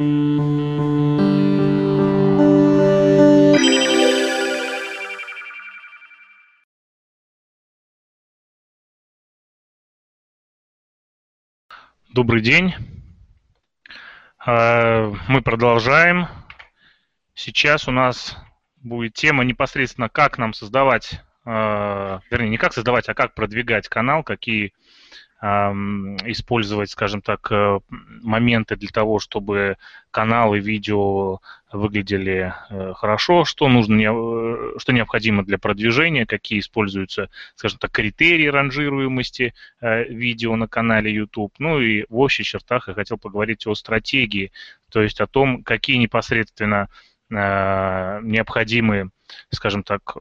Добрый день. А, мы продолжаем. Сейчас у нас будет тема непосредственно, как нам создавать, а, вернее, не как создавать, а как продвигать канал, какие использовать, скажем так, э, моменты для того, чтобы каналы, видео выглядели э, хорошо, что нужно, э, что необходимо для продвижения, какие используются, скажем так, критерии ранжируемости видео на канале YouTube. Ну и в общих чертах я хотел поговорить о стратегии, то есть о том, какие непосредственно необходимы, скажем так,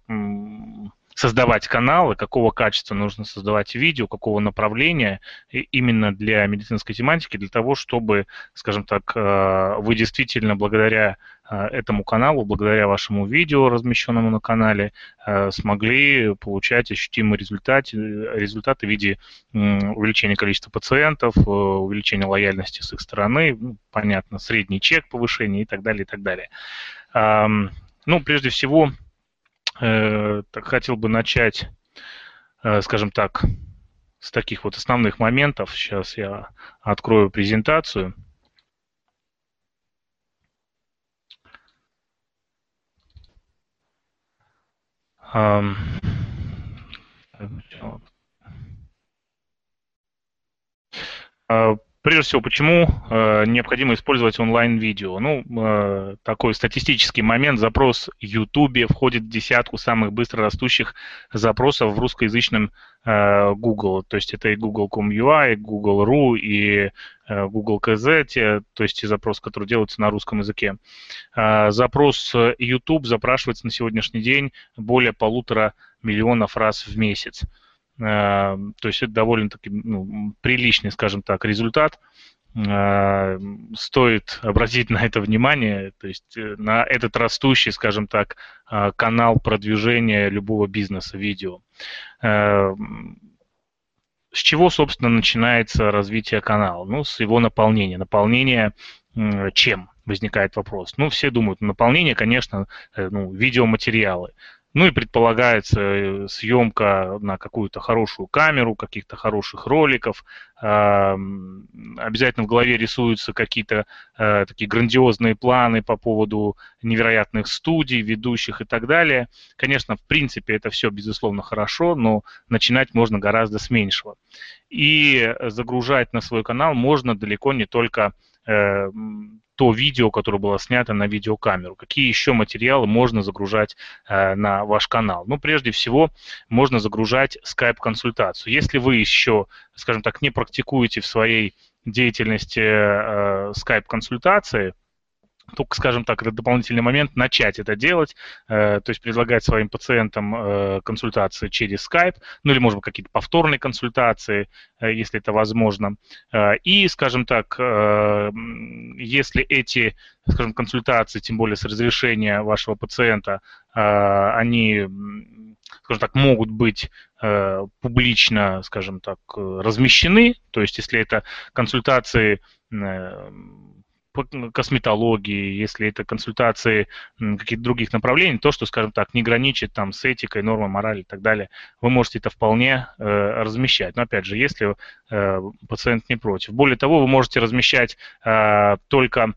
создавать каналы, какого качества нужно создавать видео, какого направления именно для медицинской тематики, для того, чтобы, скажем так, э, вы действительно благодаря э, этому каналу, благодаря вашему видео, размещенному на канале, э, смогли получать ощутимые результаты, результаты в виде увеличения количества пациентов, увеличения лояльности с их стороны, ну, понятно, средний чек повышения и так далее, и так далее. Ну, прежде всего, Э, так хотел бы начать, э, скажем так, с таких вот основных моментов. Сейчас я открою презентацию. Um, Прежде всего, почему э, необходимо использовать онлайн-видео? Ну, э, такой статистический момент. Запрос YouTube входит в десятку самых быстро растущих запросов в русскоязычном э, Google. То есть это и Google.com.ua, и Google.ru, и э, Google KZ, те, то есть те запросы, которые делаются на русском языке. Э, запрос YouTube запрашивается на сегодняшний день более полутора миллионов раз в месяц. То есть это довольно-таки ну, приличный, скажем так, результат. Э, стоит обратить на это внимание, то есть э, на этот растущий, скажем так, канал продвижения любого бизнеса видео. С чего, собственно, начинается развитие канала? Ну, с его наполнения. Наполнение чем? Возникает вопрос. Ну, все думают, наполнение, конечно, ну, видеоматериалы. Ну и предполагается э, съемка на какую-то хорошую камеру, каких-то хороших роликов. Обязательно в голове рисуются какие-то э, такие грандиозные планы по поводу невероятных студий, ведущих и так далее. Конечно, в принципе, это все, безусловно, хорошо, но начинать можно гораздо с меньшего. И загружать на свой канал можно далеко не только э, то видео, которое было снято на видеокамеру. Какие еще материалы можно загружать э, на ваш канал? Ну, прежде всего, можно загружать скайп-консультацию. Если вы еще, скажем так, не практикуете в своей деятельности э, скайп-консультации, только, скажем так, это дополнительный момент, начать это делать, э, то есть предлагать своим пациентам э, консультации через Skype, ну или, может быть, какие-то повторные консультации, э, если это возможно. Э, и, скажем так, э, если эти, скажем, консультации, тем более с разрешения вашего пациента, э, они, скажем так, могут быть э, публично, скажем так, э, размещены, то есть если это консультации э, косметологии, если это консультации каких-то других направлений, то, что, скажем так, не граничит там с этикой, нормой, морали и так далее, вы можете это вполне э, размещать. Но опять же, если э, пациент не против. Более того, вы можете размещать э, только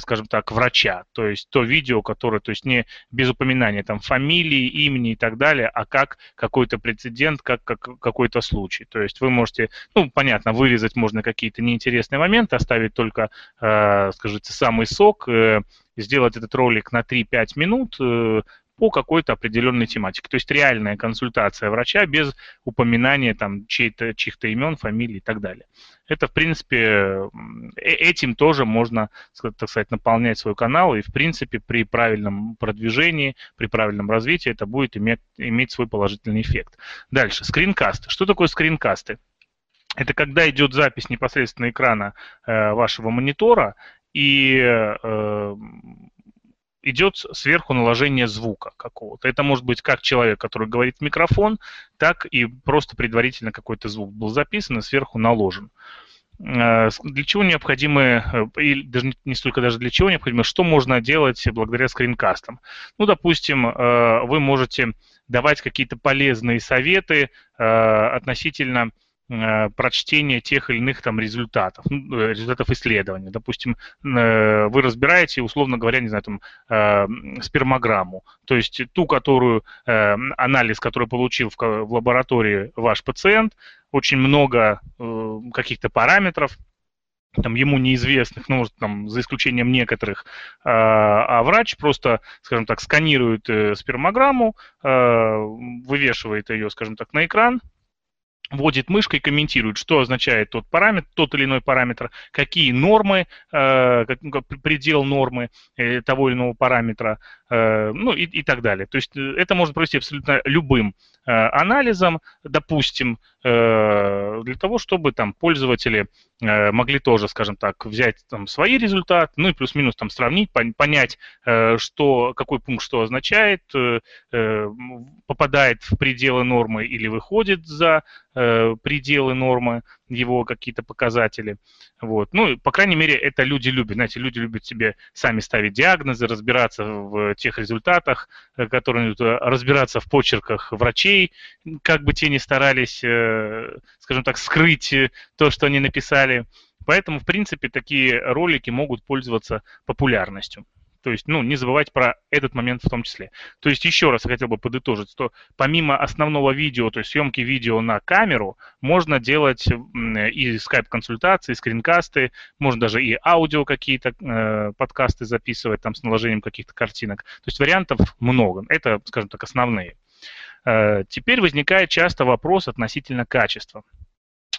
скажем так, врача, то есть то видео, которое, то есть не без упоминания там фамилии, имени и так далее, а как какой-то прецедент, как, как какой-то случай. То есть вы можете, ну, понятно, вырезать можно какие-то неинтересные моменты, оставить только, э, скажите, самый сок, э, сделать этот ролик на 3-5 минут, э, по какой-то определенной тематике. То есть реальная консультация врача без упоминания там чьих-то чьих имен, фамилий и так далее. Это, в принципе, э, этим тоже можно, так сказать, наполнять свой канал, и, в принципе, при правильном продвижении, при правильном развитии это будет иметь, иметь свой положительный эффект. Дальше, скринкасты. Что такое скринкасты? Это когда идет запись непосредственно экрана э, вашего монитора, и э, идет сверху наложение звука какого-то. Это может быть как человек, который говорит в микрофон, так и просто предварительно какой-то звук был записан и сверху наложен. для чего необходимы, или даже не столько даже для чего необходимо, что можно делать благодаря скринкастам. Ну, допустим, вы можете давать какие-то полезные советы относительно Э, прочтения тех или иных там результатов, ну, э, результатов исследования. Допустим, э, вы разбираете, условно говоря, не знаю, там, спермограмму, то есть ту, которую, анализ, который получил в, лаборатории ваш пациент, очень много каких-то параметров, там ему неизвестных, ну, там, за исключением некоторых, а врач просто, скажем так, сканирует спермограмму, вывешивает ее, скажем так, на экран, вводит мышкой, комментирует, что означает тот параметр, тот или иной параметр, какие нормы, э, предел нормы э, того или иного параметра, э, ну и, и так далее. То есть э, это можно провести абсолютно любым э, анализом, допустим, для того, чтобы там пользователи э, могли тоже, скажем так, взять там свои результаты, ну и плюс-минус там сравнить, понять, э, что, какой пункт что означает, э, э, попадает в пределы нормы или выходит за Э, пределы нормы, его какие-то показатели. Вот. Ну, по крайней мере, это люди любят. Знаете, люди любят себе сами ставить диагнозы, разбираться в тех результатах, э, которые э, разбираться в почерках врачей, как бы те ни старались, скажем так, скрыть то, что они написали. Поэтому, в принципе, такие ролики могут пользоваться популярностью. То есть, ну, не забывать про этот момент в том числе. То есть, еще раз я хотел бы подытожить, что помимо основного видео, то есть съемки видео на камеру, можно делать и скайп-консультации, и скринкасты, можно даже и аудио какие-то э, подкасты записывать там с наложением каких-то картинок. То есть вариантов много. Это, скажем так, основные. Э, теперь возникает часто вопрос относительно качества.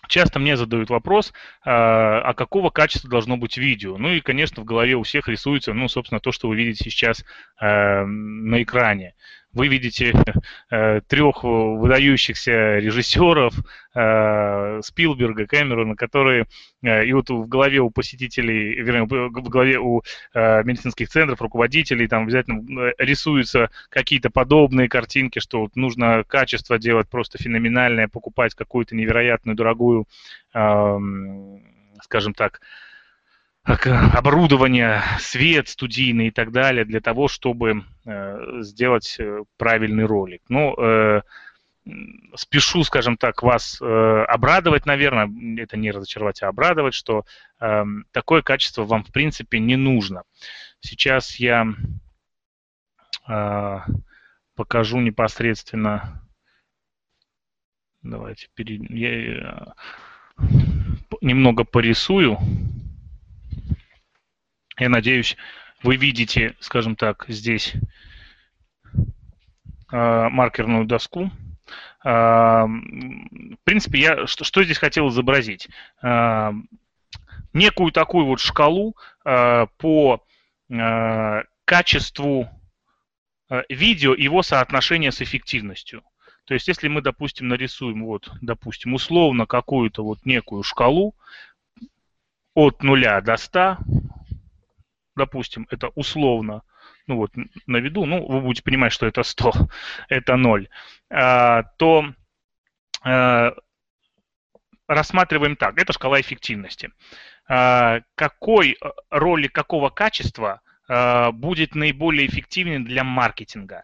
Часто мне задают вопрос, а, а какого качества должно быть видео? Ну и, конечно, в голове у всех рисуется, ну, собственно, то, что вы видите сейчас э, на экране вы видите э, трех выдающихся режиссеров, э, Спилберга, Кэмерона, которые э, и вот в голове у посетителей, вернее, в голове у э, медицинских центров, руководителей, там обязательно э, рисуются какие-то подобные картинки, что вот нужно качество делать просто феноменальное, покупать какую-то невероятную дорогую, э, скажем так, оборудование, свет студийный и так далее для того, чтобы э, сделать э, правильный ролик. Ну, э, спешу, скажем так, вас э, обрадовать, наверное, это не разочаровать, а обрадовать, что э, такое качество вам, в принципе, не нужно. Сейчас я э, покажу непосредственно, давайте, перед, я, э, немного порисую. Я надеюсь, вы видите, скажем так, здесь э, маркерную доску. Э, в принципе, я что, что здесь хотел изобразить? Э, некую такую вот шкалу по качеству видео, его соотношение с эффективностью. То есть, если мы, допустим, нарисуем, вот, допустим, условно какую-то вот некую шкалу от 0 до 100, допустим, это условно, ну вот на виду, ну вы будете понимать, что это 100, это 0, а, то а, рассматриваем так, это шкала эффективности. А, какой ролик какого качества будет наиболее эффективен для маркетинга?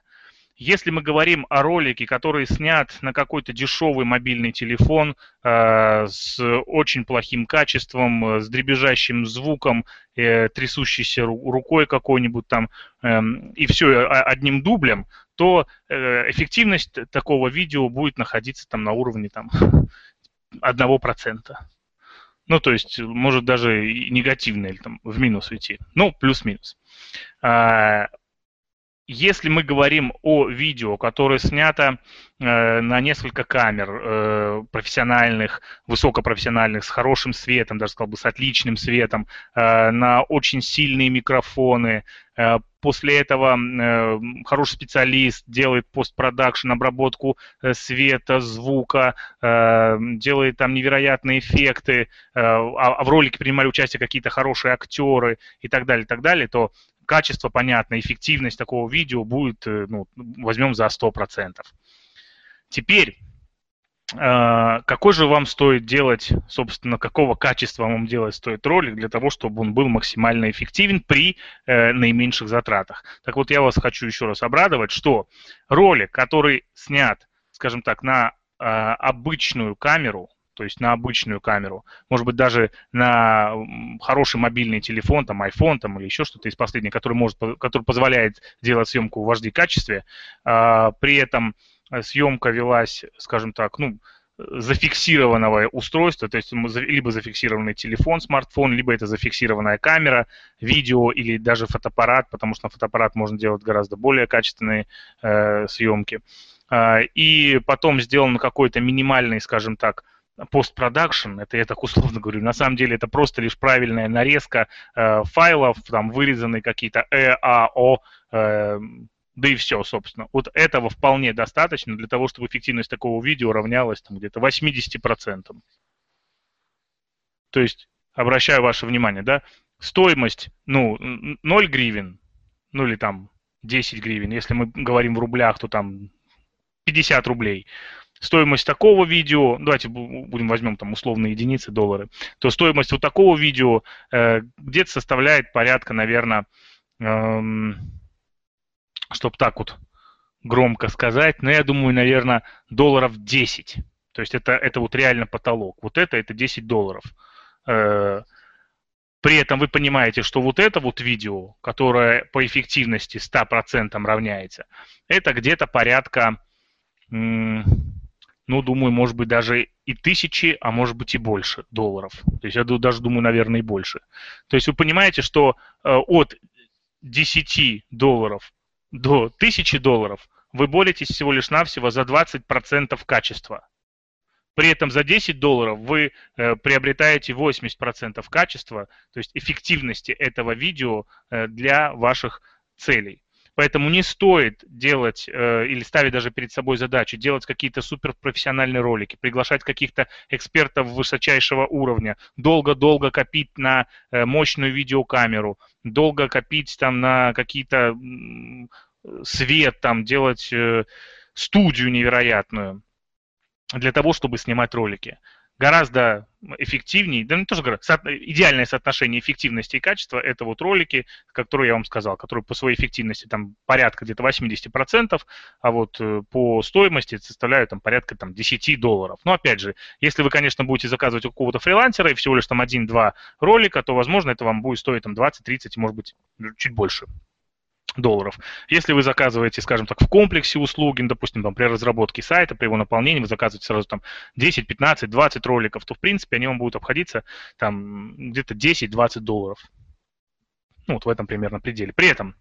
Если мы говорим о ролике, который снят на какой-то дешевый мобильный телефон э, с очень плохим качеством, э, с дребезжащим звуком, э, трясущейся рукой какой-нибудь там, э, и все одним дублем, то э, эффективность такого видео будет находиться там на уровне там, 1%. Ну, то есть, может даже негативно или там в минус уйти. Ну, плюс-минус. А, если мы говорим о видео, которое снято э, на несколько камер э, профессиональных, высокопрофессиональных, с хорошим светом, даже сказал бы с отличным светом, э, на очень сильные микрофоны, э, после этого э, хороший специалист делает постпродакшн, обработку э, света, звука, э, делает там невероятные эффекты, э, а, а в ролике принимали участие какие-то хорошие актеры и так далее, и так далее, то качество понятно, эффективность такого видео будет, э, ну, возьмем за 100%. Теперь, а, какой же вам стоит делать, собственно, какого качества вам делать стоит ролик для того, чтобы он был максимально эффективен при э, наименьших затратах. Так вот, я вас хочу еще раз обрадовать, что ролик, который снят, скажем так, на э, обычную камеру, то есть на обычную камеру, может быть, даже на хороший мобильный телефон, там, iPhone там, или еще что-то из последних, который, может, который позволяет делать съемку в HD качестве, э, при этом Э, съемка велась, скажем так, ну, зафиксированного устройства, то есть либо зафиксированный телефон, смартфон, либо это зафиксированная камера, видео или даже фотоаппарат, потому что на фотоаппарат можно делать гораздо более качественные э, съемки. Э, и потом сделан какой-то минимальный, скажем так, постпродакшн, это я так условно говорю, на самом деле это просто лишь правильная нарезка э, файлов, там вырезанные какие-то ЭАО, э, да и все, собственно. Вот этого вполне достаточно для того, чтобы эффективность такого видео равнялась там, где-то 80%. То есть, обращаю ваше внимание, да, стоимость, ну, 0 гривен, ну или там 10 гривен, если мы говорим в рублях, то там 50 рублей. Стоимость такого видео, давайте будем возьмем там условные единицы, доллары, то стоимость вот такого видео э, где-то составляет порядка, наверное, эм, чтобы так вот громко сказать, но я думаю, наверное, долларов 10. То есть это, это вот реально потолок. Вот это, это 10 долларов. Э, при этом вы понимаете, что вот это вот видео, которое по эффективности 100% равняется, это где-то порядка, ну, думаю, может быть, даже и тысячи, а может быть и больше долларов. То есть я даже думаю, наверное, и больше. То есть вы понимаете, что э, от 10 долларов до 1000 долларов вы боретесь всего лишь навсего за 20% качества. При этом за 10 долларов вы э, приобретаете 80% качества, то есть эффективности этого видео э, для ваших целей. Поэтому не стоит делать э, или ставить даже перед собой задачу делать какие-то суперпрофессиональные ролики, приглашать каких-то экспертов высочайшего уровня, долго-долго копить на э, мощную видеокамеру, долго копить там на какие-то свет, там делать э, студию невероятную для того, чтобы снимать ролики гораздо эффективнее, да не тоже говорю, со, идеальное соотношение эффективности и качества это вот ролики, которые я вам сказал, которые по своей эффективности там порядка где-то 80%, а вот э, по стоимости составляют там порядка там 10 долларов. Но опять же, если вы, конечно, будете заказывать у какого-то фрилансера и всего лишь там один-два ролика, то, возможно, это вам будет стоить там 20-30, может быть, чуть больше долларов. Если вы заказываете, скажем так, в комплексе услуги, ну, допустим, там, при разработке сайта, при его наполнении, вы заказываете сразу там 10, 15, 20 роликов, то, в принципе, они вам будут обходиться там где-то 10-20 долларов. Ну, вот в этом примерно пределе. При этом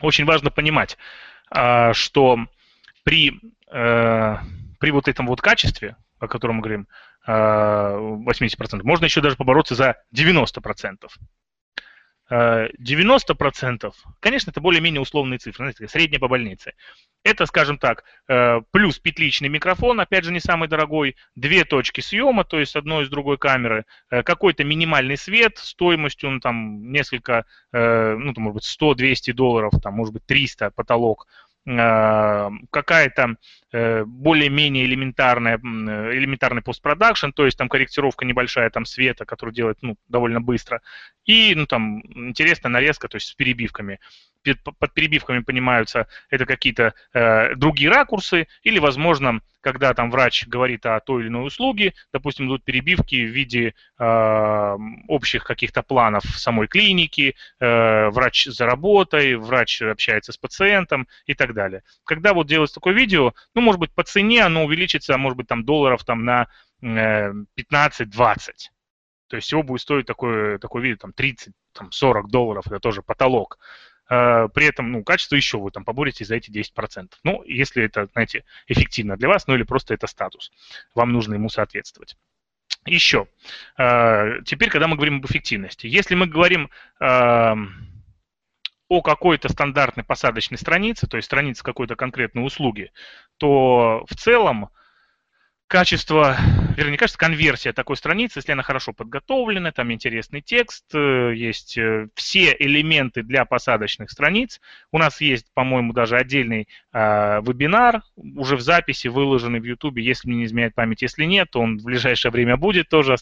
очень важно понимать, а, что при, э, при вот этом вот качестве, о котором мы говорим, 80%, а, можно еще даже побороться за 90%. 90%, конечно, это более-менее условные цифры, знаете, средняя по больнице. Это, скажем так, э, плюс петличный микрофон, опять же, не самый дорогой, две точки съема, то есть одной из другой камеры, э, какой-то минимальный свет стоимостью, ну, там, несколько, э, ну, там, может быть, 100-200 долларов, там, может быть, 300 потолок, какая-то э, более-менее элементарная, элементарный постпродакшн, то есть там корректировка небольшая там света, которую делает ну, довольно быстро, и ну, там интересная нарезка, то есть с перебивками под перебивками понимаются это какие-то э, другие ракурсы, или, возможно, когда там врач говорит о той или иной услуге, допустим, идут перебивки в виде э, общих каких-то планов самой клиники, э, врач за работой, врач общается с пациентом и так далее. Когда вот делается такое видео, ну, может быть, по цене оно увеличится, может быть, там долларов там на э, 15-20. То есть всего будет стоить такое, такое видео там 30, там 40 долларов, это тоже потолок. Э, при этом, ну, качество еще вы там поборетесь за эти 10%. Ну, если это, знаете, эффективно для вас, ну или просто это статус, вам нужно ему соответствовать. Еще. Э, теперь, когда мы говорим об эффективности. Если мы говорим э, о какой-то стандартной посадочной странице, то есть странице какой-то конкретной услуги, то в целом качество, вернее, качество, конверсия такой страницы, если она хорошо подготовлена, там интересный текст, э, есть э, все элементы для посадочных страниц. У нас есть, по-моему, даже отдельный э, вебинар, уже в записи выложенный в YouTube, если мне не изменяет память. Если нет, то он в ближайшее время будет тоже.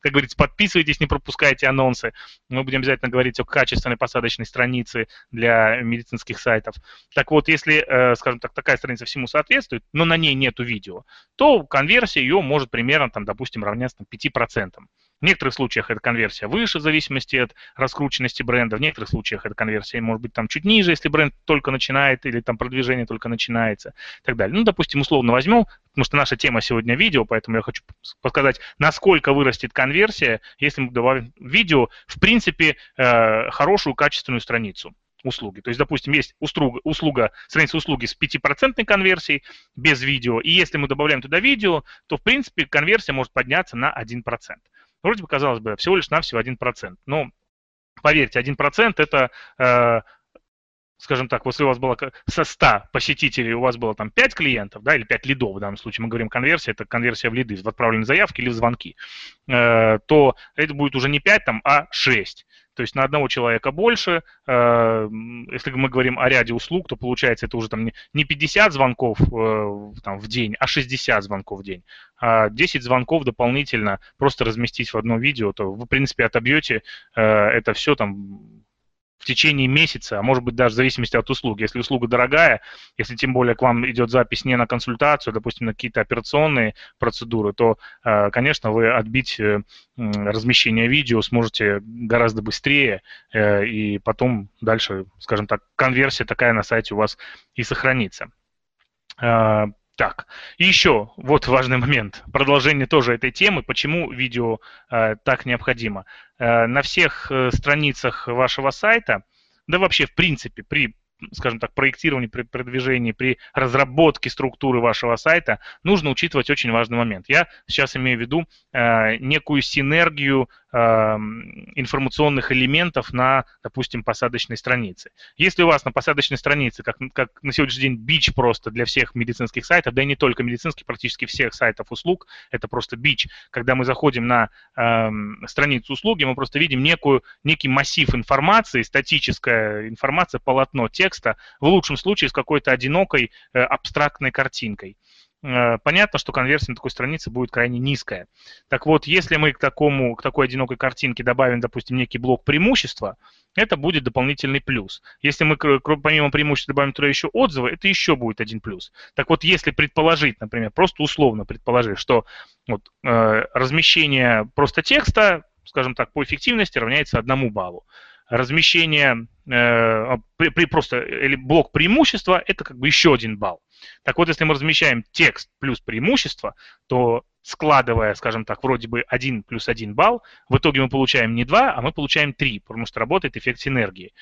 Как говорится, подписывайтесь, не пропускайте анонсы. Мы будем обязательно говорить о качественной посадочной странице для медицинских сайтов. Так вот, если, э, скажем так, такая страница всему соответствует, но на ней нету видео, то конверсия конверсия ее может примерно, там, допустим, равняться там, 5%. В некоторых случаях эта конверсия выше, в зависимости от раскрученности бренда. В некоторых случаях эта конверсия может быть там чуть ниже, если бренд только начинает или там продвижение только начинается и так далее. Ну, допустим, условно возьмем, потому что наша тема сегодня видео, поэтому я хочу показать, насколько вырастет конверсия, если мы добавим видео, в принципе, э, хорошую качественную страницу услуги. То есть, допустим, есть услуга, услуга страница услуги с 5% конверсией без видео, и если мы добавляем туда видео, то, в принципе, конверсия может подняться на 1%. Вроде бы, казалось бы, всего лишь навсего 1%. Но, поверьте, 1% это э, скажем так, если у вас было со 100 посетителей, у вас было там 5 клиентов, да, или 5 лидов в данном случае, мы говорим конверсия, это конверсия в лиды, в отправленные заявки или в звонки, э, то это будет уже не 5, там, а 6. То есть на одного человека больше. Э, если мы говорим о ряде услуг, то получается это уже там не 50 звонков э, там, в день, а 60 звонков в день. А 10 звонков дополнительно просто разместить в одно видео, то вы, в принципе, отобьете э, это все там в течение месяца, а может быть даже в зависимости от услуги. Если услуга дорогая, если тем более к вам идет запись не на консультацию, допустим, на какие-то операционные процедуры, то, э, конечно, вы отбить э, размещение видео сможете гораздо быстрее, э, и потом дальше, скажем так, конверсия такая на сайте у вас и сохранится. Так, и еще вот важный момент, продолжение тоже этой темы, почему видео э, так необходимо. Э, на всех э, страницах вашего сайта, да вообще в принципе при скажем так, проектировании, при продвижении, при разработке структуры вашего сайта нужно учитывать очень важный момент. Я сейчас имею в виду э, некую синергию информационных элементов на, допустим, посадочной странице. Если у вас на посадочной странице, как, как на сегодняшний день бич просто для всех медицинских сайтов, да и не только медицинских, практически всех сайтов услуг, это просто бич. Когда мы заходим на э, страницу услуги, мы просто видим некую, некий массив информации, статическая информация, полотно текста, в лучшем случае с какой-то одинокой э, абстрактной картинкой. Э, понятно, что конверсия на такой странице будет крайне низкая. Так вот, если мы к, такому, к такой одинокой картинке добавим, допустим, некий блок преимущества, это будет дополнительный плюс. Если мы помимо преимущества добавим туда еще отзывы, это еще будет один плюс. Так вот, если предположить, например, просто условно предположить, что вот, э, размещение просто текста, скажем так, по эффективности равняется одному баллу, размещение э, при, при просто или блок преимущества это как бы еще один балл. Так вот, если мы размещаем текст плюс преимущество, то складывая, скажем так, вроде бы 1 плюс 1 балл, в итоге мы получаем не 2, а мы получаем 3, потому что работает эффект синергии.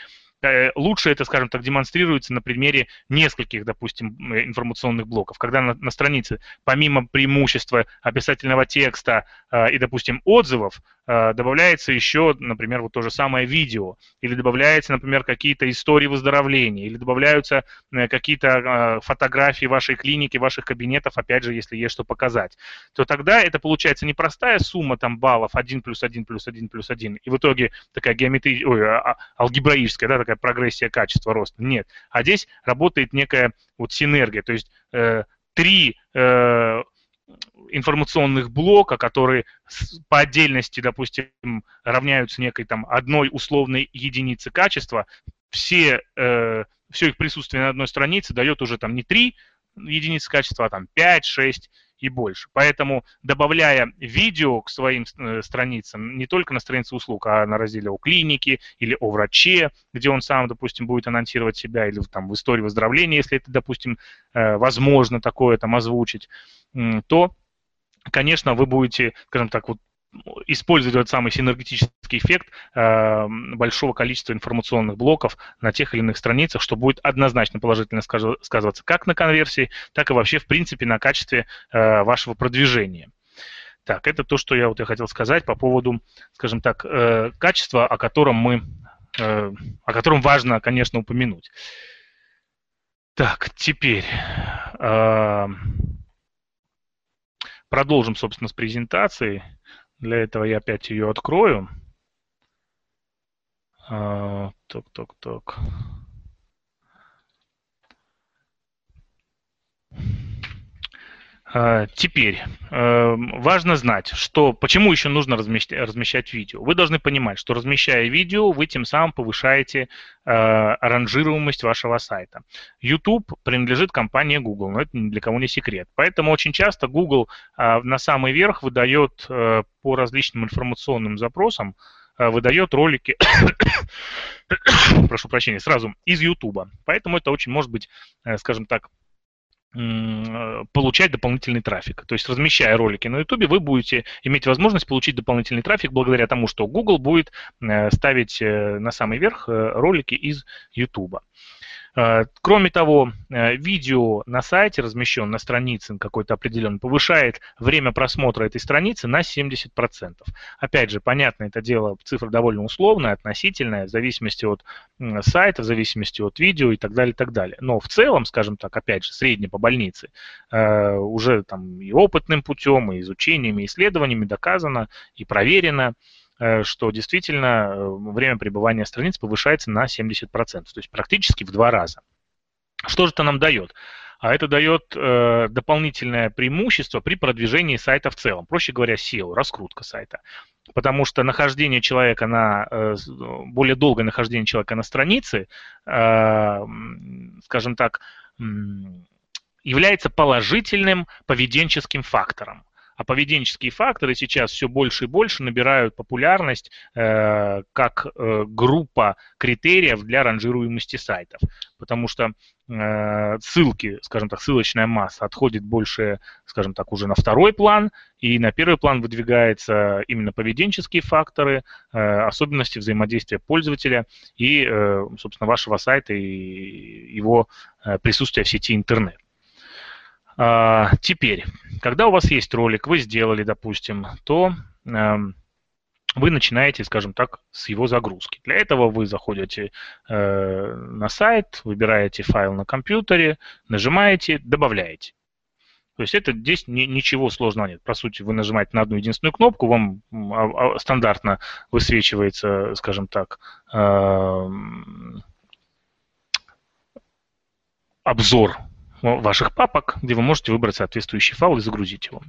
Э, лучше это, скажем так, демонстрируется на примере нескольких, допустим, информационных блоков. Когда на, на странице помимо преимущества описательного текста э, и, допустим, отзывов, добавляется еще, например, вот то же самое видео, или добавляется, например, какие-то истории выздоровления, или добавляются э, какие-то э, фотографии вашей клиники, ваших кабинетов, опять же, если есть что показать, то тогда это получается не простая сумма там баллов 1 плюс 1 плюс 1 плюс 1, и в итоге такая геометрическая, а, алгебраическая, да, такая прогрессия качества роста. Нет. А здесь работает некая вот синергия. То есть э, три э, информационных блока, которые по отдельности, допустим, равняются некой там одной условной единице качества, все, э, все их присутствие на одной странице дает уже там не три единицы качества, а там 5, 6 и больше. Поэтому, добавляя видео к своим э, страницам, не только на странице услуг, а на разделе о клинике или о враче, где он сам, допустим, будет анонсировать себя, или там в истории выздоровления, если это, допустим, э, возможно такое там озвучить, то конечно, вы будете, скажем так, вот использовать этот самый синергетический эффект э, большого количества информационных блоков на тех или иных страницах, что будет однозначно положительно сказываться как на конверсии, так и вообще, в принципе, на качестве э, вашего продвижения. Так, это то, что я вот я хотел сказать по поводу, скажем так, э, качества, о котором мы, э, о котором важно, конечно, упомянуть. Так, теперь... Э, продолжим, собственно, с презентацией. Для этого я опять ее открою. Так, так, так. Теперь э, важно знать, что почему еще нужно размещать, размещать видео. Вы должны понимать, что размещая видео, вы тем самым повышаете э, ранжируемость вашего сайта. YouTube принадлежит компании Google, но это ни для кого не секрет. Поэтому очень часто Google э, на самый верх выдает по различным информационным запросам выдает ролики, прошу прощения, сразу из YouTube. Поэтому это очень может быть, скажем так, получать дополнительный трафик. То есть размещая ролики на YouTube, вы будете иметь возможность получить дополнительный трафик благодаря тому, что Google будет э, ставить э, на самый верх э, ролики из YouTube. Э, кроме того, э, видео на сайте, размещен на странице какой-то определенный, повышает время просмотра этой страницы на 70%. Опять же, понятно, это дело, цифра довольно условная, относительная, в зависимости от сайта, в зависимости от видео и так далее, и так далее. Но в целом, скажем так, опять же, средне по больнице, э, уже там и опытным путем, и изучениями, и исследованиями доказано и проверено, что действительно э, время пребывания страниц повышается на 70%, то есть практически в два раза. Что же это нам дает? А это дает э, дополнительное преимущество при продвижении сайта в целом. Проще говоря, SEO, раскрутка сайта. Потому что нахождение человека на, э, более долгое нахождение человека на странице, э, скажем так, является положительным поведенческим фактором а поведенческие факторы сейчас все больше и больше набирают популярность э, как э, группа критериев для ранжируемости сайтов, потому что э, ссылки, скажем так, ссылочная масса отходит больше, скажем так, уже на второй план, и на первый план выдвигаются именно поведенческие факторы, э, особенности взаимодействия пользователя и, э, собственно, вашего сайта и его э, присутствия в сети интернет. А, теперь, когда у вас есть ролик, вы сделали, допустим, то э, вы начинаете, скажем так, с его загрузки. Для этого вы заходите э, на сайт, выбираете файл на компьютере, нажимаете, добавляете. То есть это здесь ни, ничего сложного нет. По сути, вы нажимаете на одну единственную кнопку, вам а, а, стандартно высвечивается, скажем так, э, обзор ваших папок, где вы можете выбрать соответствующий файл и загрузить его.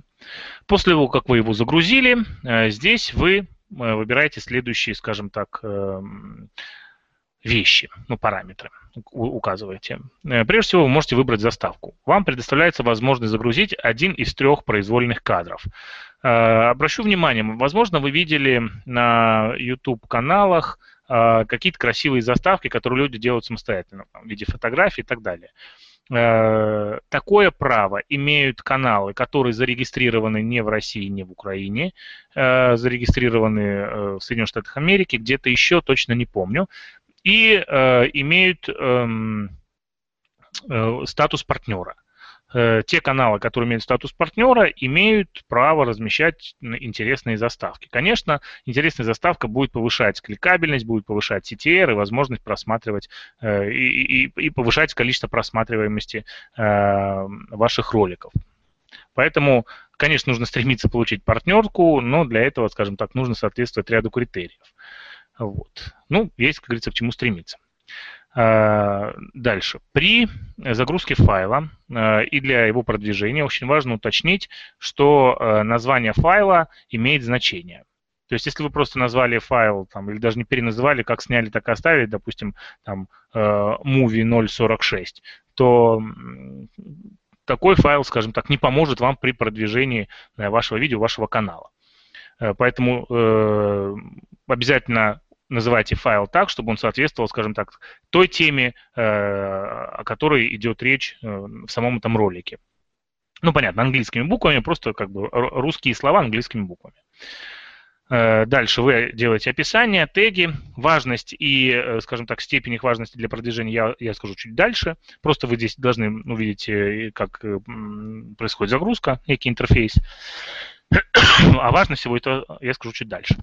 После того, как вы его загрузили, э, здесь вы э, выбираете следующие, скажем так, эм, вещи, ну, параметры указываете. Э, прежде всего, вы можете выбрать заставку. Вам предоставляется возможность загрузить один из трех произвольных кадров. Обращу внимание, возможно, вы видели на YouTube-каналах какие-то красивые заставки, которые люди делают самостоятельно, в виде фотографий и так далее. Э, такое право имеют каналы, которые зарегистрированы не в России, не в Украине, э, зарегистрированы э, в Соединенных Штатах Америки, где-то еще, точно не помню, и имеют эм, статус партнера. Э, те каналы, которые имеют статус партнера, имеют право размещать интересные заставки. Конечно, интересная заставка будет повышать кликабельность, будет повышать CTR и возможность просматривать э, и, и, и повышать количество просматриваемости э, ваших роликов. Поэтому, конечно, нужно стремиться получить партнерку, но для этого, скажем так, нужно соответствовать ряду критериев. Вот. Ну, есть, как говорится, к чему стремиться. Э, дальше. При загрузке файла э, и для его продвижения очень важно уточнить, что э, название файла имеет значение. То есть, если вы просто назвали файл, там, или даже не переназвали, как сняли, так и оставили, допустим, там, movie 046, то такой файл, скажем так, не поможет вам при продвижении вашего видео, вашего канала. Поэтому э, обязательно называйте файл так, чтобы он соответствовал, скажем так, той теме, э, о которой идет речь э, в самом этом ролике. Ну, понятно, английскими буквами, просто как бы русские слова английскими буквами. Э, дальше вы делаете описание, теги, важность и, скажем так, степень их важности для продвижения я, я скажу чуть дальше. Просто вы здесь должны увидеть, как происходит загрузка, некий интерфейс. А важность всего это я скажу чуть дальше.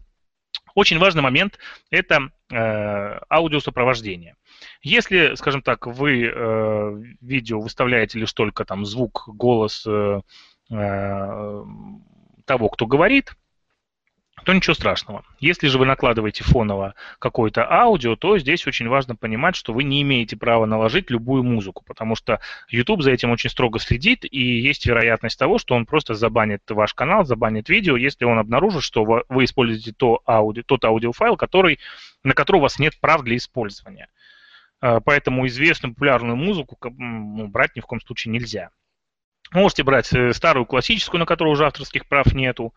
Очень важный момент – это э, аудиосопровождение. Если, скажем так, вы э, видео выставляете лишь только там звук, голос, э, того, кто говорит, то ничего страшного. Если же вы накладываете фоново какое-то аудио, то здесь очень важно понимать, что вы не имеете права наложить любую музыку, потому что YouTube за этим очень строго следит, и есть вероятность того, что он просто забанит ваш канал, забанит видео, если он обнаружит, что вы используете то ауди, тот аудиофайл, который, на который у вас нет прав для использования. А, поэтому известную популярную музыку брать ни в коем случае нельзя. Можете брать э, старую классическую, на которую уже авторских прав нету,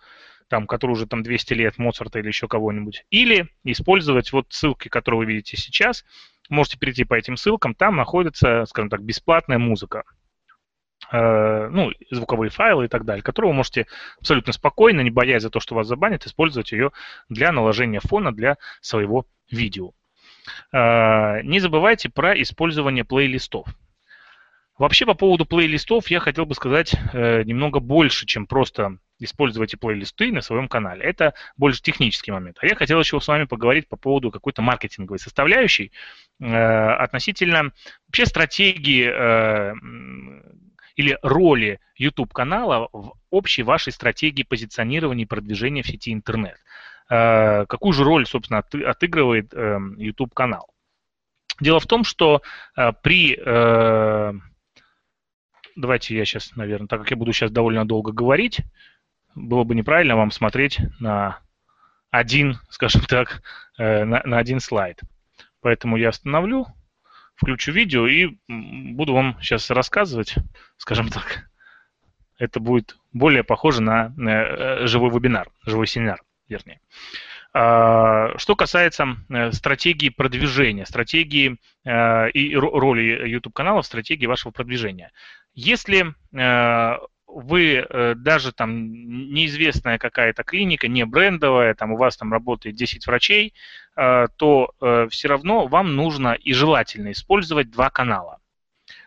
там, который уже там 200 лет, Моцарта или еще кого-нибудь. Или использовать вот ссылки, которые вы видите сейчас. Можете перейти по этим ссылкам, там находится, скажем так, бесплатная музыка. Э, ну, звуковые файлы и так далее, которые вы можете абсолютно спокойно, не боясь за то, что вас забанят, использовать ее для наложения фона для своего видео. Э, не забывайте про использование плейлистов. Вообще по поводу плейлистов я хотел бы сказать э, немного больше, чем просто используйте плейлисты на своем канале. Это больше технический момент. А я хотел еще с вами поговорить по поводу какой-то маркетинговой составляющей э, относительно вообще стратегии э, или роли YouTube-канала в общей вашей стратегии позиционирования и продвижения в сети интернет. Э, какую же роль, собственно, от, отыгрывает э, YouTube-канал? Дело в том, что э, при... Э, давайте я сейчас, наверное, так как я буду сейчас довольно долго говорить, было бы неправильно вам смотреть на один, скажем так, э, на, на один слайд. Поэтому я остановлю, включу видео и буду вам сейчас рассказывать, скажем так. Это будет более похоже на э, живой вебинар, живой семинар, вернее. А, что касается э, стратегии продвижения, стратегии и роли YouTube-канала в стратегии вашего продвижения. Если вы э, даже там неизвестная какая-то клиника, не брендовая, там у вас там работает 10 врачей, э, то э, все равно вам нужно и желательно использовать два канала.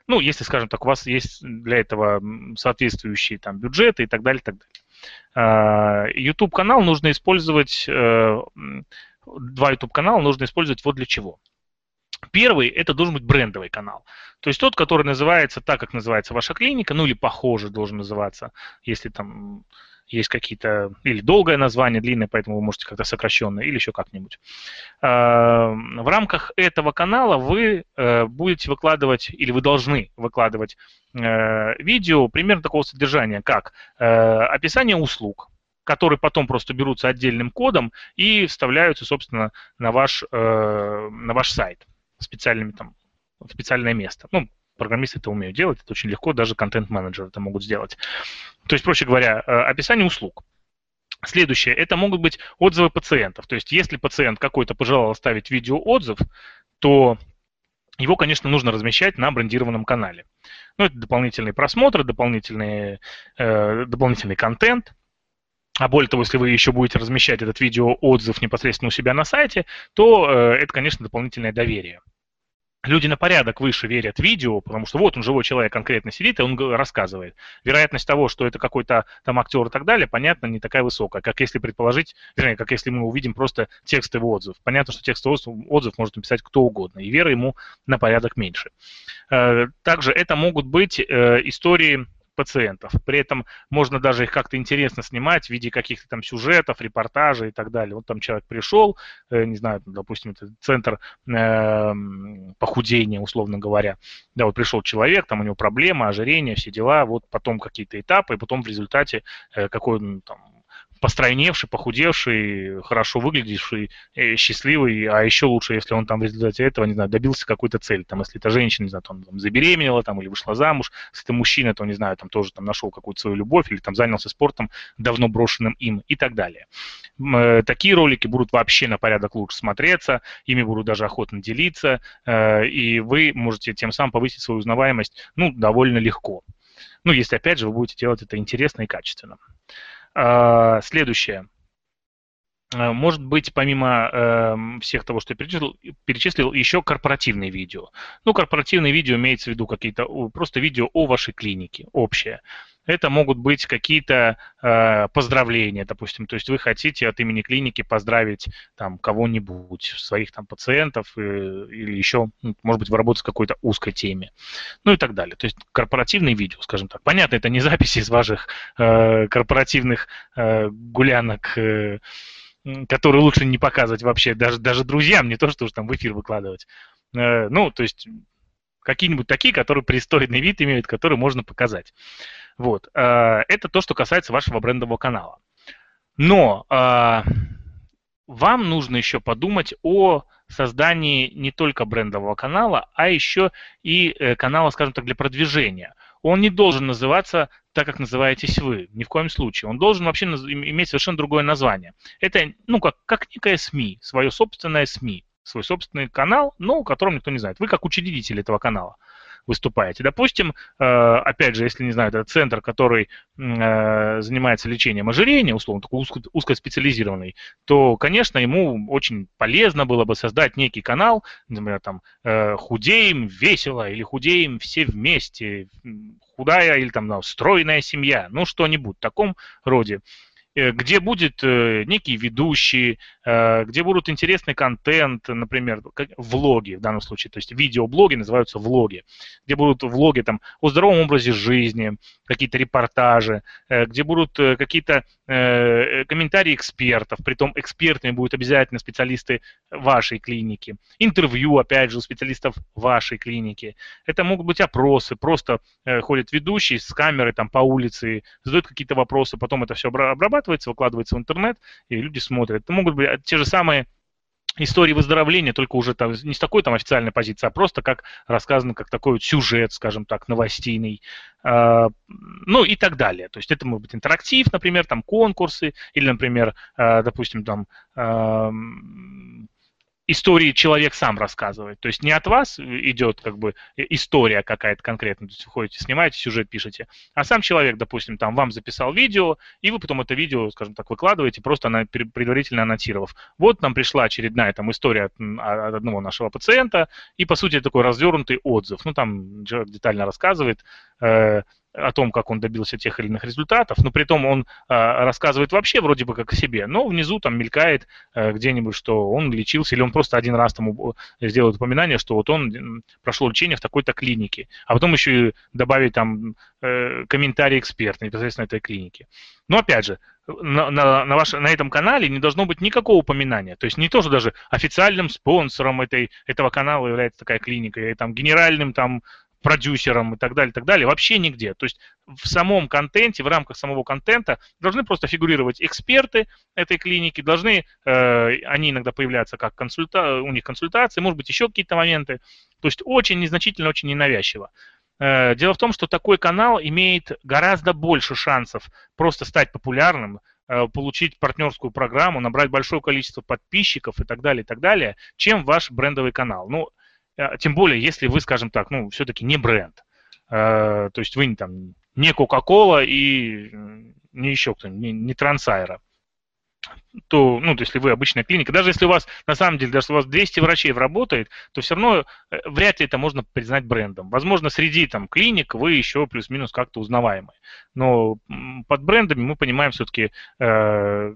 Ну, если, скажем так, у вас есть для этого соответствующие там бюджеты и так далее, и так далее. YouTube канал нужно использовать, два YouTube канала нужно использовать вот для чего. Первый – это должен быть брендовый канал. То есть тот, который называется так, как называется ваша клиника, ну или похоже должен называться, если там есть какие-то, или долгое название, длинное, поэтому вы можете как-то сокращенное, или еще как-нибудь. А, в рамках этого канала вы э, будете выкладывать, или вы должны выкладывать э, видео примерно такого содержания, как э, описание услуг, которые потом просто берутся отдельным кодом и вставляются, собственно, на ваш, на ваш сайт специальными там, специальное место. Ну, программисты это умеют делать, это очень легко, даже контент-менеджеры это могут сделать. То есть, проще говоря, э, описание услуг. Следующее, это могут быть отзывы пациентов. То есть, если пациент какой-то пожелал оставить видеоотзыв, то его, конечно, нужно размещать на брендированном канале. Ну, это дополнительные просмотры, дополнительные, э, дополнительный контент. А более того, если вы еще будете размещать этот видеоотзыв непосредственно у себя на сайте, то э, это, конечно, дополнительное доверие люди на порядок выше верят видео, потому что вот он живой человек конкретно сидит, и он рассказывает. Вероятность того, что это какой-то там актер и так далее, понятно, не такая высокая, как если предположить, вернее, как если мы увидим просто текстовый отзыв. Понятно, что текстовый отзыв может написать кто угодно, и вера ему на порядок меньше. Э, также это могут быть э, истории пациентов. При этом можно даже их как-то интересно снимать в виде каких-то там сюжетов, репортажей и так далее. Вот там человек пришел, э, не знаю, допустим, это центр э, похудения, условно говоря. Да, вот пришел человек, там у него проблема, ожирение, все дела, вот потом какие-то этапы, и потом в результате э, какой он там постройневший, похудевший, хорошо выглядящий, э, счастливый, а еще лучше, если он там в результате этого, не знаю, добился какой-то цели. Там, если это женщина, не знаю, там, там забеременела там, или вышла замуж, если это мужчина, то, не знаю, там тоже там нашел какую-то свою любовь или там занялся спортом, давно брошенным им и так далее. Э, такие ролики будут вообще на порядок лучше смотреться, ими будут даже охотно делиться, э, и вы можете тем самым повысить свою узнаваемость, ну, довольно легко. Ну, если, опять же, вы будете делать это интересно и качественно. А, следующее. А, может быть, помимо э, всех того, что я перечислил, перечислил, еще корпоративные видео. Ну, корпоративные видео имеется в виду какие-то просто видео о вашей клинике, общее. Это могут быть какие-то э, поздравления, допустим, то есть вы хотите от имени клиники поздравить там кого-нибудь, своих там пациентов э, или еще, ну, может быть, вы работаете в какой-то узкой теме, ну и так далее. То есть корпоративные видео, скажем так. Понятно, это не записи из ваших э, корпоративных э, гулянок, э, которые лучше не показывать вообще даже, даже друзьям, не то, что уж там в эфир выкладывать. Э, ну, то есть какие-нибудь такие, которые пристойный вид имеют, которые можно показать. Вот. Э, это то, что касается вашего брендового канала. Но э, вам нужно еще подумать о создании не только брендового канала, а еще и э, канала, скажем так, для продвижения. Он не должен называться так, как называетесь вы, ни в коем случае. Он должен вообще иметь совершенно другое название. Это, ну, как, как некая СМИ, свое собственное СМИ, свой собственный канал, но о котором никто не знает. Вы как учредитель этого канала выступаете. Допустим, э, опять же, если не знаю, это центр, который э, занимается лечением ожирения, условно, такой узкоспециализированный, то, конечно, ему очень полезно было бы создать некий канал, например, там, э, худеем весело или худеем все вместе, худая или там, стройная семья, ну, что-нибудь в таком роде. Где будет некий ведущий, где будут интересный контент, например, влоги в данном случае, то есть видеоблоги называются влоги, где будут влоги там о здоровом образе жизни, какие-то репортажи, где будут какие-то комментарии экспертов, притом экспертами будут обязательно специалисты вашей клиники, интервью, опять же, у специалистов вашей клиники. Это могут быть опросы, просто ходит ведущий с камерой там по улице, задает какие-то вопросы, потом это все обрабатывает, обрабатывается, выкладывается в интернет, и люди смотрят. Это могут быть те же самые истории выздоровления, только уже там не с такой там официальной позиции, а просто как рассказано, как такой вот сюжет, скажем так, новостейный, э, ну и так далее. То есть это может быть интерактив, например, там конкурсы, или, например, э, допустим, там э, истории человек сам рассказывает. То есть не от вас идет как бы история какая-то конкретная, то есть вы ходите, снимаете сюжет, пишете, а сам человек, допустим, там вам записал видео, и вы потом это видео, скажем так, выкладываете, просто на, предварительно аннотировав. Вот нам пришла очередная там история от, от одного нашего пациента, и по сути такой развернутый отзыв. Ну там человек детально рассказывает, э, о том, как он добился тех или иных результатов, но при том он э, рассказывает вообще вроде бы как о себе, но внизу там мелькает э, где-нибудь, что он лечился, или он просто один раз там сделает упоминание, что вот он прошел лечение в такой-то клинике, а потом еще и добавить там э, комментарий эксперта непосредственно этой клиники. Но опять же, на, на, на, ваш, на этом канале не должно быть никакого упоминания. То есть не то, что даже официальным спонсором этой, этого канала является такая клиника, и там генеральным там продюсером и так далее, и так далее, вообще нигде. То есть в самом контенте, в рамках самого контента должны просто фигурировать эксперты этой клиники, должны, э, они иногда появляются как консульта, у них консультации, может быть, еще какие-то моменты. То есть очень незначительно, очень ненавязчиво. Э, дело в том, что такой канал имеет гораздо больше шансов просто стать популярным, э, получить партнерскую программу, набрать большое количество подписчиков и так далее, и так далее, чем ваш брендовый канал. Ну, тем более, если вы, скажем так, ну, все-таки не бренд. А, то есть вы там не Coca-Cola и не еще кто-нибудь, не, не Трансайра то, ну, то если вы обычная клиника, даже если у вас, на самом деле, даже если у вас 200 врачей работает, то все равно э, вряд ли это можно признать брендом. Возможно, среди там клиник вы еще плюс-минус как-то узнаваемы. Но под брендами мы понимаем все-таки э,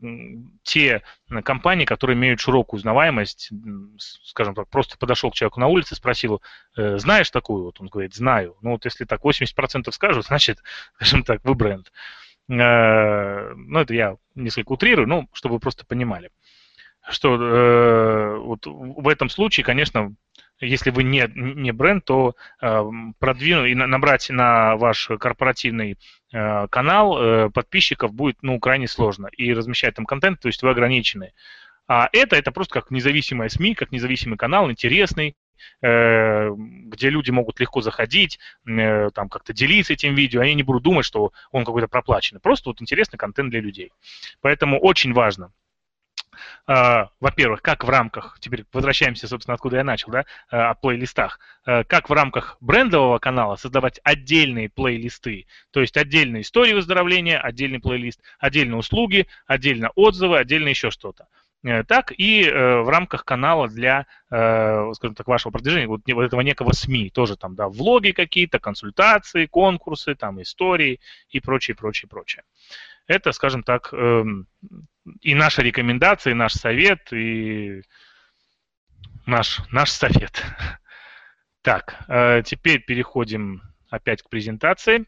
те компании, которые имеют широкую узнаваемость, скажем так, просто подошел к человеку на улице, спросил, э, знаешь такую? Вот он говорит, знаю. Ну вот если так 80% скажут, значит, скажем так, вы бренд. Э, ну, это я несколько утрирую, ну, чтобы вы просто понимали, что э, вот в этом случае, конечно, если вы не, не бренд, то э, продвинуть и набрать на ваш корпоративный э, канал э, подписчиков будет ну, крайне сложно. И размещать там контент, то есть вы ограничены. А это, это просто как независимая СМИ, как независимый канал, интересный, Э, где люди могут легко заходить, э, там как-то делиться этим видео, они не будут думать, что он какой-то проплаченный. Просто вот интересный контент для людей. Поэтому очень важно Uh, во-первых, как в рамках, теперь возвращаемся, собственно, откуда я начал, да, uh, о плейлистах, как в рамках брендового канала создавать отдельные плейлисты, то есть отдельные истории выздоровления, отдельный плейлист, отдельные услуги, отдельно отзывы, отдельно еще что-то. Э, так и э, в рамках канала для, э, скажем так, вашего продвижения, вот, этого некого СМИ, тоже там, да, влоги какие-то, консультации, конкурсы, там, истории и прочее, прочее, прочее. Это, скажем так, эм, и наша рекомендация, и наш совет, и наш, наш совет. Так, теперь переходим опять к презентации.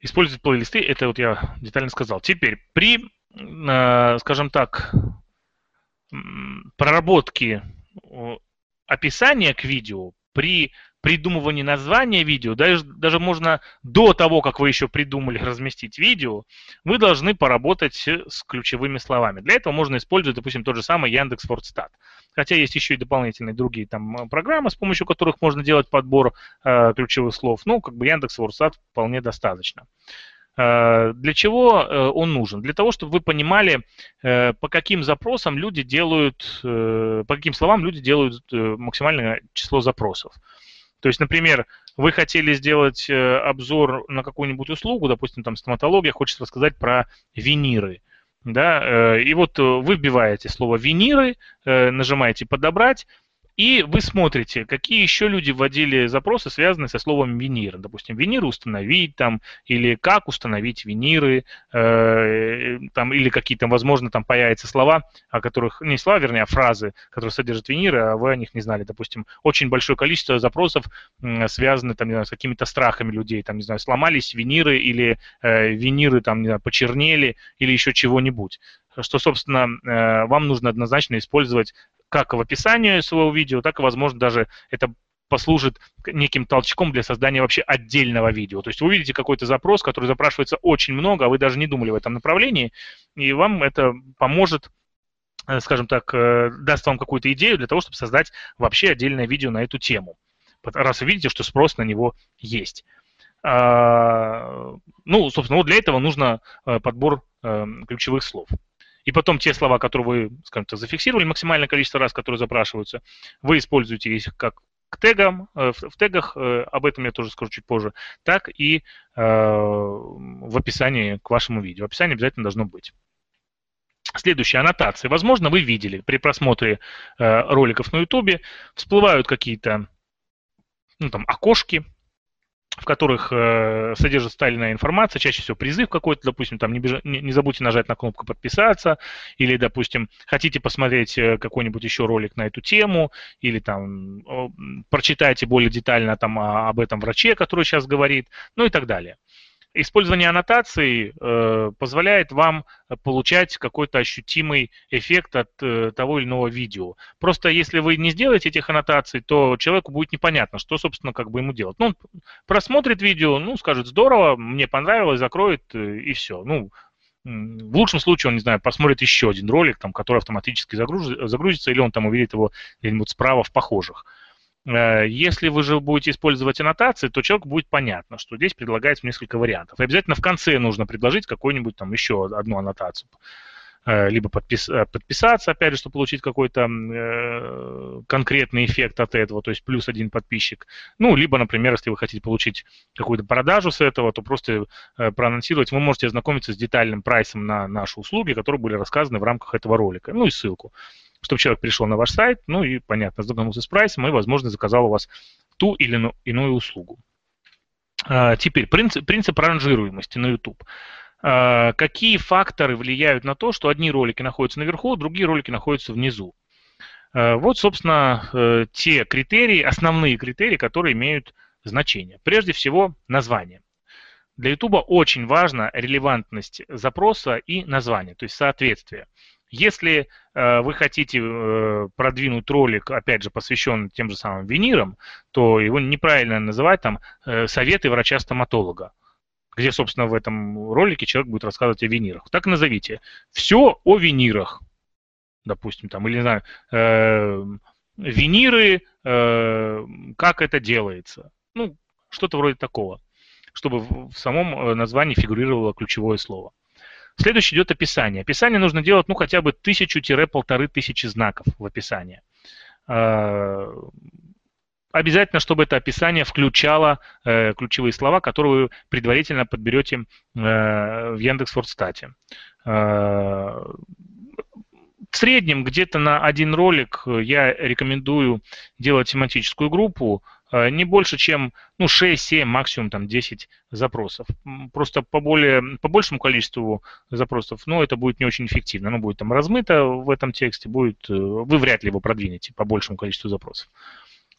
Использовать плейлисты, это вот я детально сказал. Теперь при скажем так, проработки описания к видео, при придумывании названия видео, даже, даже можно до того, как вы еще придумали разместить видео, вы должны поработать с ключевыми словами. Для этого можно использовать, допустим, тот же самый Яндекс Фордстат. Хотя есть еще и дополнительные другие там программы, с помощью которых можно делать подбор э, ключевых слов. Ну, как бы Яндекс Фордстат вполне достаточно. Э, для чего э, он нужен? Для того, чтобы вы понимали, э, по каким запросам люди делают, по каким словам люди делают максимальное число запросов. То есть, например, вы хотели сделать обзор на какую-нибудь услугу, допустим, там стоматология, хочется рассказать про виниры. Да, и вот вы вбиваете слово виниры, нажимаете подобрать, и вы смотрите, какие еще люди вводили запросы, связанные со словом винир. Допустим, виниры установить там, или как установить виниры, э, там, или какие-то, возможно, там появятся слова, о которых, не слова, вернее, а фразы, которые содержат виниры, а вы о них не знали. Допустим, очень большое количество запросов э, связаны там, не знаю, с какими-то страхами людей, там, не знаю, сломались виниры или э, виниры там, не знаю, почернели или еще чего-нибудь что, собственно, э, вам нужно однозначно использовать как в описании своего видео, так и, возможно, даже это послужит неким толчком для создания вообще отдельного видео. То есть вы увидите какой-то запрос, который запрашивается очень много, а вы даже не думали в этом направлении, и вам это поможет э, скажем так, э, даст вам какую-то идею для того, чтобы создать вообще отдельное видео на эту тему. Раз вы видите, что спрос на него есть. А, ну, собственно, вот для этого нужно э, подбор ключевых слов. И потом те слова, которые вы, скажем так, зафиксировали, максимальное количество раз, которые запрашиваются, вы используете их как к тегам, э, в тегах, э, об этом я тоже скажу чуть позже, так и э, в описании к вашему видео. Описание обязательно должно быть. Следующая аннотация. Возможно, вы видели при просмотре роликов на YouTube всплывают какие-то ну, там, окошки, в которых э, содержится тайная информация, чаще всего призыв какой-то, допустим, там не, бежа, не, не забудьте нажать на кнопку подписаться, или, допустим, хотите посмотреть э, какой-нибудь еще ролик на эту тему, или там прочитайте более детально там об этом враче, который сейчас говорит, ну и так далее. Использование аннотаций э, позволяет вам получать какой-то ощутимый эффект от э, того или иного видео. Просто если вы не сделаете этих аннотаций, то человеку будет непонятно, что, собственно, как бы ему делать. Ну, он просмотрит видео, ну, скажет, здорово, мне понравилось, закроет э, и все. Ну, в лучшем случае он, не знаю, посмотрит еще один ролик, там, который автоматически загрузится, или он там увидит его где-нибудь справа в похожих. Э, если вы же будете использовать аннотации, то человеку будет понятно, что здесь предлагается несколько вариантов. И обязательно в конце нужно предложить какую-нибудь там еще одну аннотацию. Э, либо подпис, э, подписаться, опять же, чтобы получить какой-то э, конкретный эффект от этого, то есть плюс один подписчик. Ну, либо, например, если вы хотите получить какую-то продажу с этого, то просто э, проанонсировать. Вы можете ознакомиться с детальным прайсом на наши услуги, которые были рассказаны в рамках этого ролика. Ну и ссылку чтобы человек пришел на ваш сайт, ну и, понятно, знакомился с прайсом и, возможно, заказал у вас ту или иную услугу. А, теперь принцип, принцип ранжируемости на YouTube. А, какие факторы влияют на то, что одни ролики находятся наверху, другие ролики находятся внизу? А, вот, собственно, э, те критерии, основные критерии, которые имеют значение. Прежде всего, название. Для YouTube очень важна релевантность запроса и названия, то есть соответствие. Если э, вы хотите э, продвинуть ролик, опять же, посвященный тем же самым винирам, то его неправильно называть там э, советы врача-стоматолога где, собственно, в этом ролике человек будет рассказывать о винирах. Так назовите. Все о винирах, допустим, там, или, не знаю, э, виниры, э, как это делается. Ну, что-то вроде такого, чтобы в самом э, названии фигурировало ключевое слово. Следующее идет описание. Описание нужно делать ну хотя бы тысячу-полторы тысячи знаков в описании. А, обязательно, чтобы это описание включало э, ключевые слова, которые вы предварительно подберете э, в Яндекс.Фордстате. Э, в среднем где-то на один ролик я рекомендую делать тематическую группу, не больше, чем ну, 6-7, максимум там, 10 запросов. Просто по, более, по большему количеству запросов, ну, это будет не очень эффективно. Оно будет там размыто в этом тексте, будет, э, вы вряд ли его продвинете по большему количеству запросов.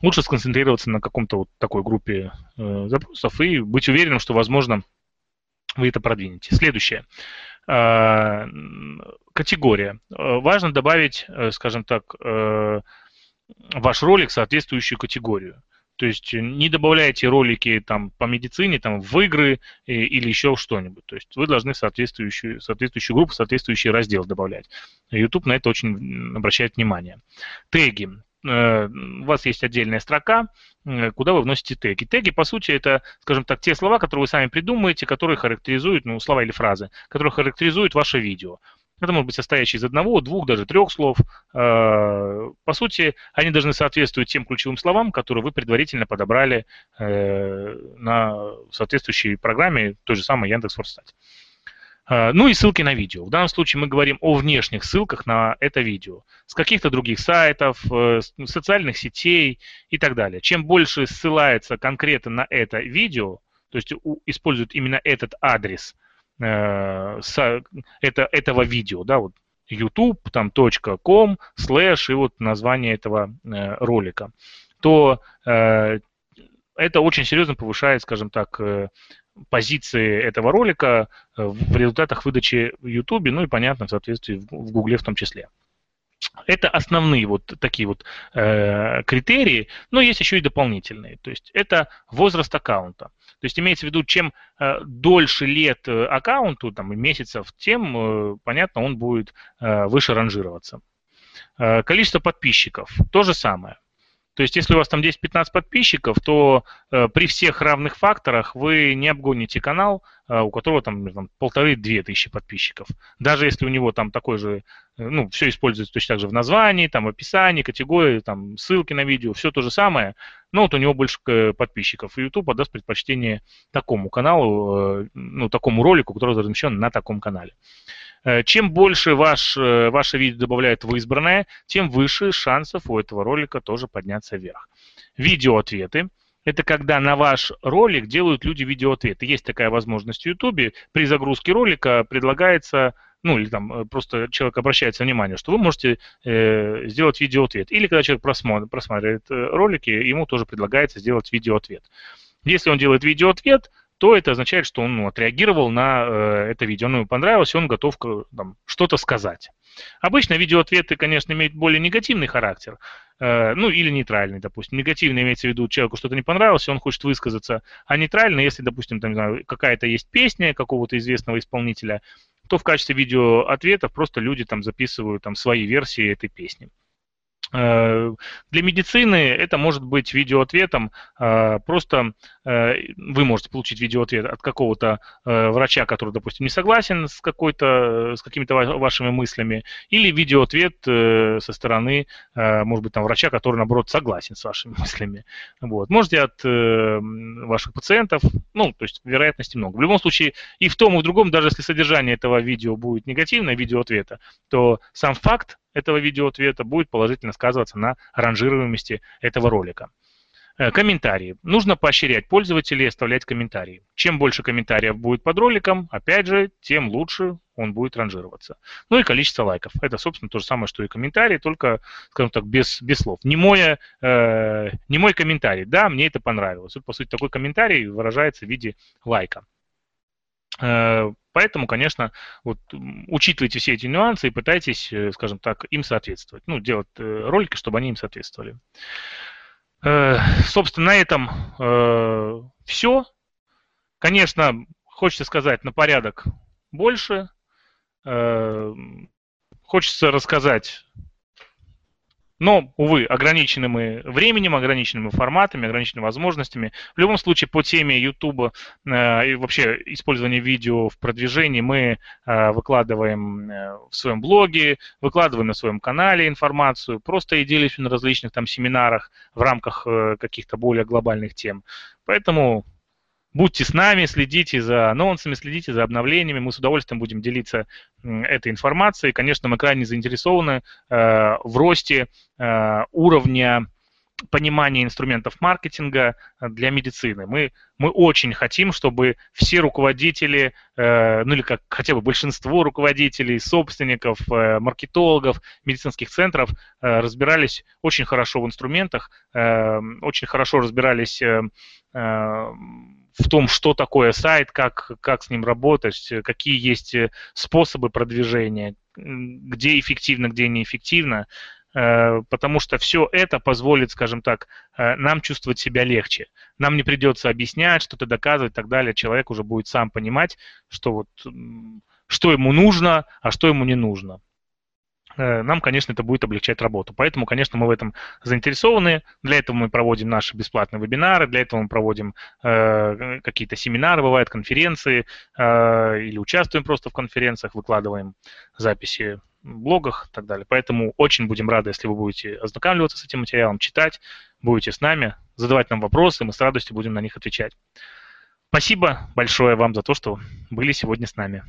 Лучше сконцентрироваться на каком-то вот такой группе э, запросов и быть уверенным, что, возможно, вы это продвинете. Следующее. Э, категория. Э, важно добавить, э, скажем так, э, ваш ролик соответствующую категорию. То есть не добавляйте ролики там, по медицине там, в игры и, или еще что-нибудь. То есть вы должны соответствующую, соответствующую группу, соответствующий раздел добавлять. YouTube на это очень обращает внимание. Теги. Э, у вас есть отдельная строка, э, куда вы вносите теги. Теги, по сути, это, скажем так, те слова, которые вы сами придумаете, которые характеризуют, ну, слова или фразы, которые характеризуют ваше видео. Это может быть состоящий из одного, двух, даже трех слов. Э, по сути, они должны соответствовать тем ключевым словам, которые вы предварительно подобрали на соответствующей программе, той же самой Яндекс.Форстат. А, ну и ссылки на видео. В данном случае мы говорим о внешних ссылках на это видео. С каких-то других сайтов, э, социальных сетей и так далее. Чем больше ссылается конкретно на это видео, то есть используют именно этот адрес э, это, этого видео, да, вот youtube, там, .com, слэш и вот название этого э, ролика, то это очень серьезно повышает, скажем так, позиции этого ролика э, в результатах выдачи в YouTube, ну и, понятно, в соответствии в Гугле в том числе. Это основные вот такие вот э, критерии, но есть еще и дополнительные. То есть это возраст аккаунта. То есть имеется в виду, чем э, дольше лет э, аккаунту, там, месяцев, тем, э, понятно, он будет выше ранжироваться. Количество подписчиков, то же самое. То есть, если у вас там 10-15 подписчиков, то э, при всех равных факторах вы не обгоните канал, э, у которого там, там полторы-две тысячи подписчиков. Даже если у него там такой же, э, ну, все используется точно так же в названии, там, в описании, категории, там, ссылки на видео, все то же самое, но вот у него больше э, подписчиков. И YouTube отдаст предпочтение такому каналу, э, ну, такому ролику, который размещен на таком канале. Э, чем больше ваш, э, ваше видео добавляет в избранное, тем выше шансов у этого ролика тоже подняться вверх. Видеоответы. Это когда на ваш ролик делают люди видеоответы. Есть такая возможность в YouTube. При загрузке ролика предлагается ну или там э, просто человек обращается внимание, что вы можете э, сделать видеоответ. Или когда человек просмотр, просматривает ролики, ему тоже предлагается сделать видеоответ. Если он делает видеоответ, то это означает, что он ну, отреагировал на э, это видео, оно ему понравилось, и он готов там, что-то сказать. Обычно видеоответы, конечно, имеют более негативный характер, э, ну или нейтральный, допустим. Негативный имеется в виду, человеку что-то не понравилось, и он хочет высказаться, а нейтральный, если, допустим, там, не знаю, какая-то есть песня какого-то известного исполнителя, то в качестве видеоответов просто люди там записывают там свои версии этой песни. Э, для медицины это может быть видеоответом. Э, просто э, вы можете получить видеоответ от какого-то врача, который, допустим, не согласен с, какой-то, с какими-то вашими мыслями, или видеоответ со стороны, может быть, там, врача, который, наоборот, согласен с вашими мыслями. Вот. Можете от ваших пациентов, ну, то есть вероятности много. В любом случае, и в том, и в другом, даже если содержание этого видео будет негативное, видеоответа, то сам факт этого видеоответа будет положительно сказываться на ранжируемости этого ролика. Э, комментарии. Нужно поощрять пользователей оставлять комментарии. Чем больше комментариев будет под роликом, опять же, тем лучше он будет ранжироваться. Ну и количество лайков. Это, собственно, то же самое, что и комментарии, только, скажем так, без, без слов. Не, мой, э, не мой комментарий. Да, мне это понравилось. Вот, по сути, такой комментарий выражается в виде лайка. Э, поэтому, конечно, вот, учитывайте все эти нюансы и пытайтесь, э, скажем так, им соответствовать. Ну, делать э, ролики, чтобы они им соответствовали. Собственно, на этом все. Конечно, хочется сказать на порядок больше. Хочется рассказать Но, увы, ограничены мы временем, ограничены мы форматами, ограничены возможностями. В любом случае, по теме YouTube э, и вообще использования видео в продвижении мы э, выкладываем э, в своем блоге, выкладываем на своем канале информацию, просто и делимся на различных там семинарах в рамках э, каких-то более глобальных тем. Поэтому Будьте с нами, следите за анонсами, следите за обновлениями. Мы с удовольствием будем делиться этой информацией. Конечно, мы крайне заинтересованы э, в росте э, уровня понимания инструментов маркетинга для медицины. Мы, мы очень хотим, чтобы все руководители, э, ну или как хотя бы большинство руководителей, собственников, э, маркетологов, медицинских центров э, разбирались очень хорошо в инструментах, э, очень хорошо разбирались э, э, в том, что такое сайт, как, как с ним работать, какие есть э, способы продвижения, где эффективно, где неэффективно, э, потому что все это позволит, скажем так, э, нам чувствовать себя легче. Нам не придется объяснять, что-то доказывать и так далее. Человек уже будет сам понимать, что вот что ему нужно, а что ему не нужно. Э, нам, конечно, это будет облегчать работу. Поэтому, конечно, мы в этом заинтересованы. Для этого мы проводим наши бесплатные вебинары, для этого мы проводим э, какие-то семинары, бывают конференции, э, или участвуем просто в конференциях, выкладываем записи в блогах и так далее. Поэтому очень будем рады, если вы будете ознакомливаться с этим материалом, читать, будете с нами, задавать нам вопросы, мы с радостью будем на них отвечать. Спасибо большое вам за то, что были сегодня с нами.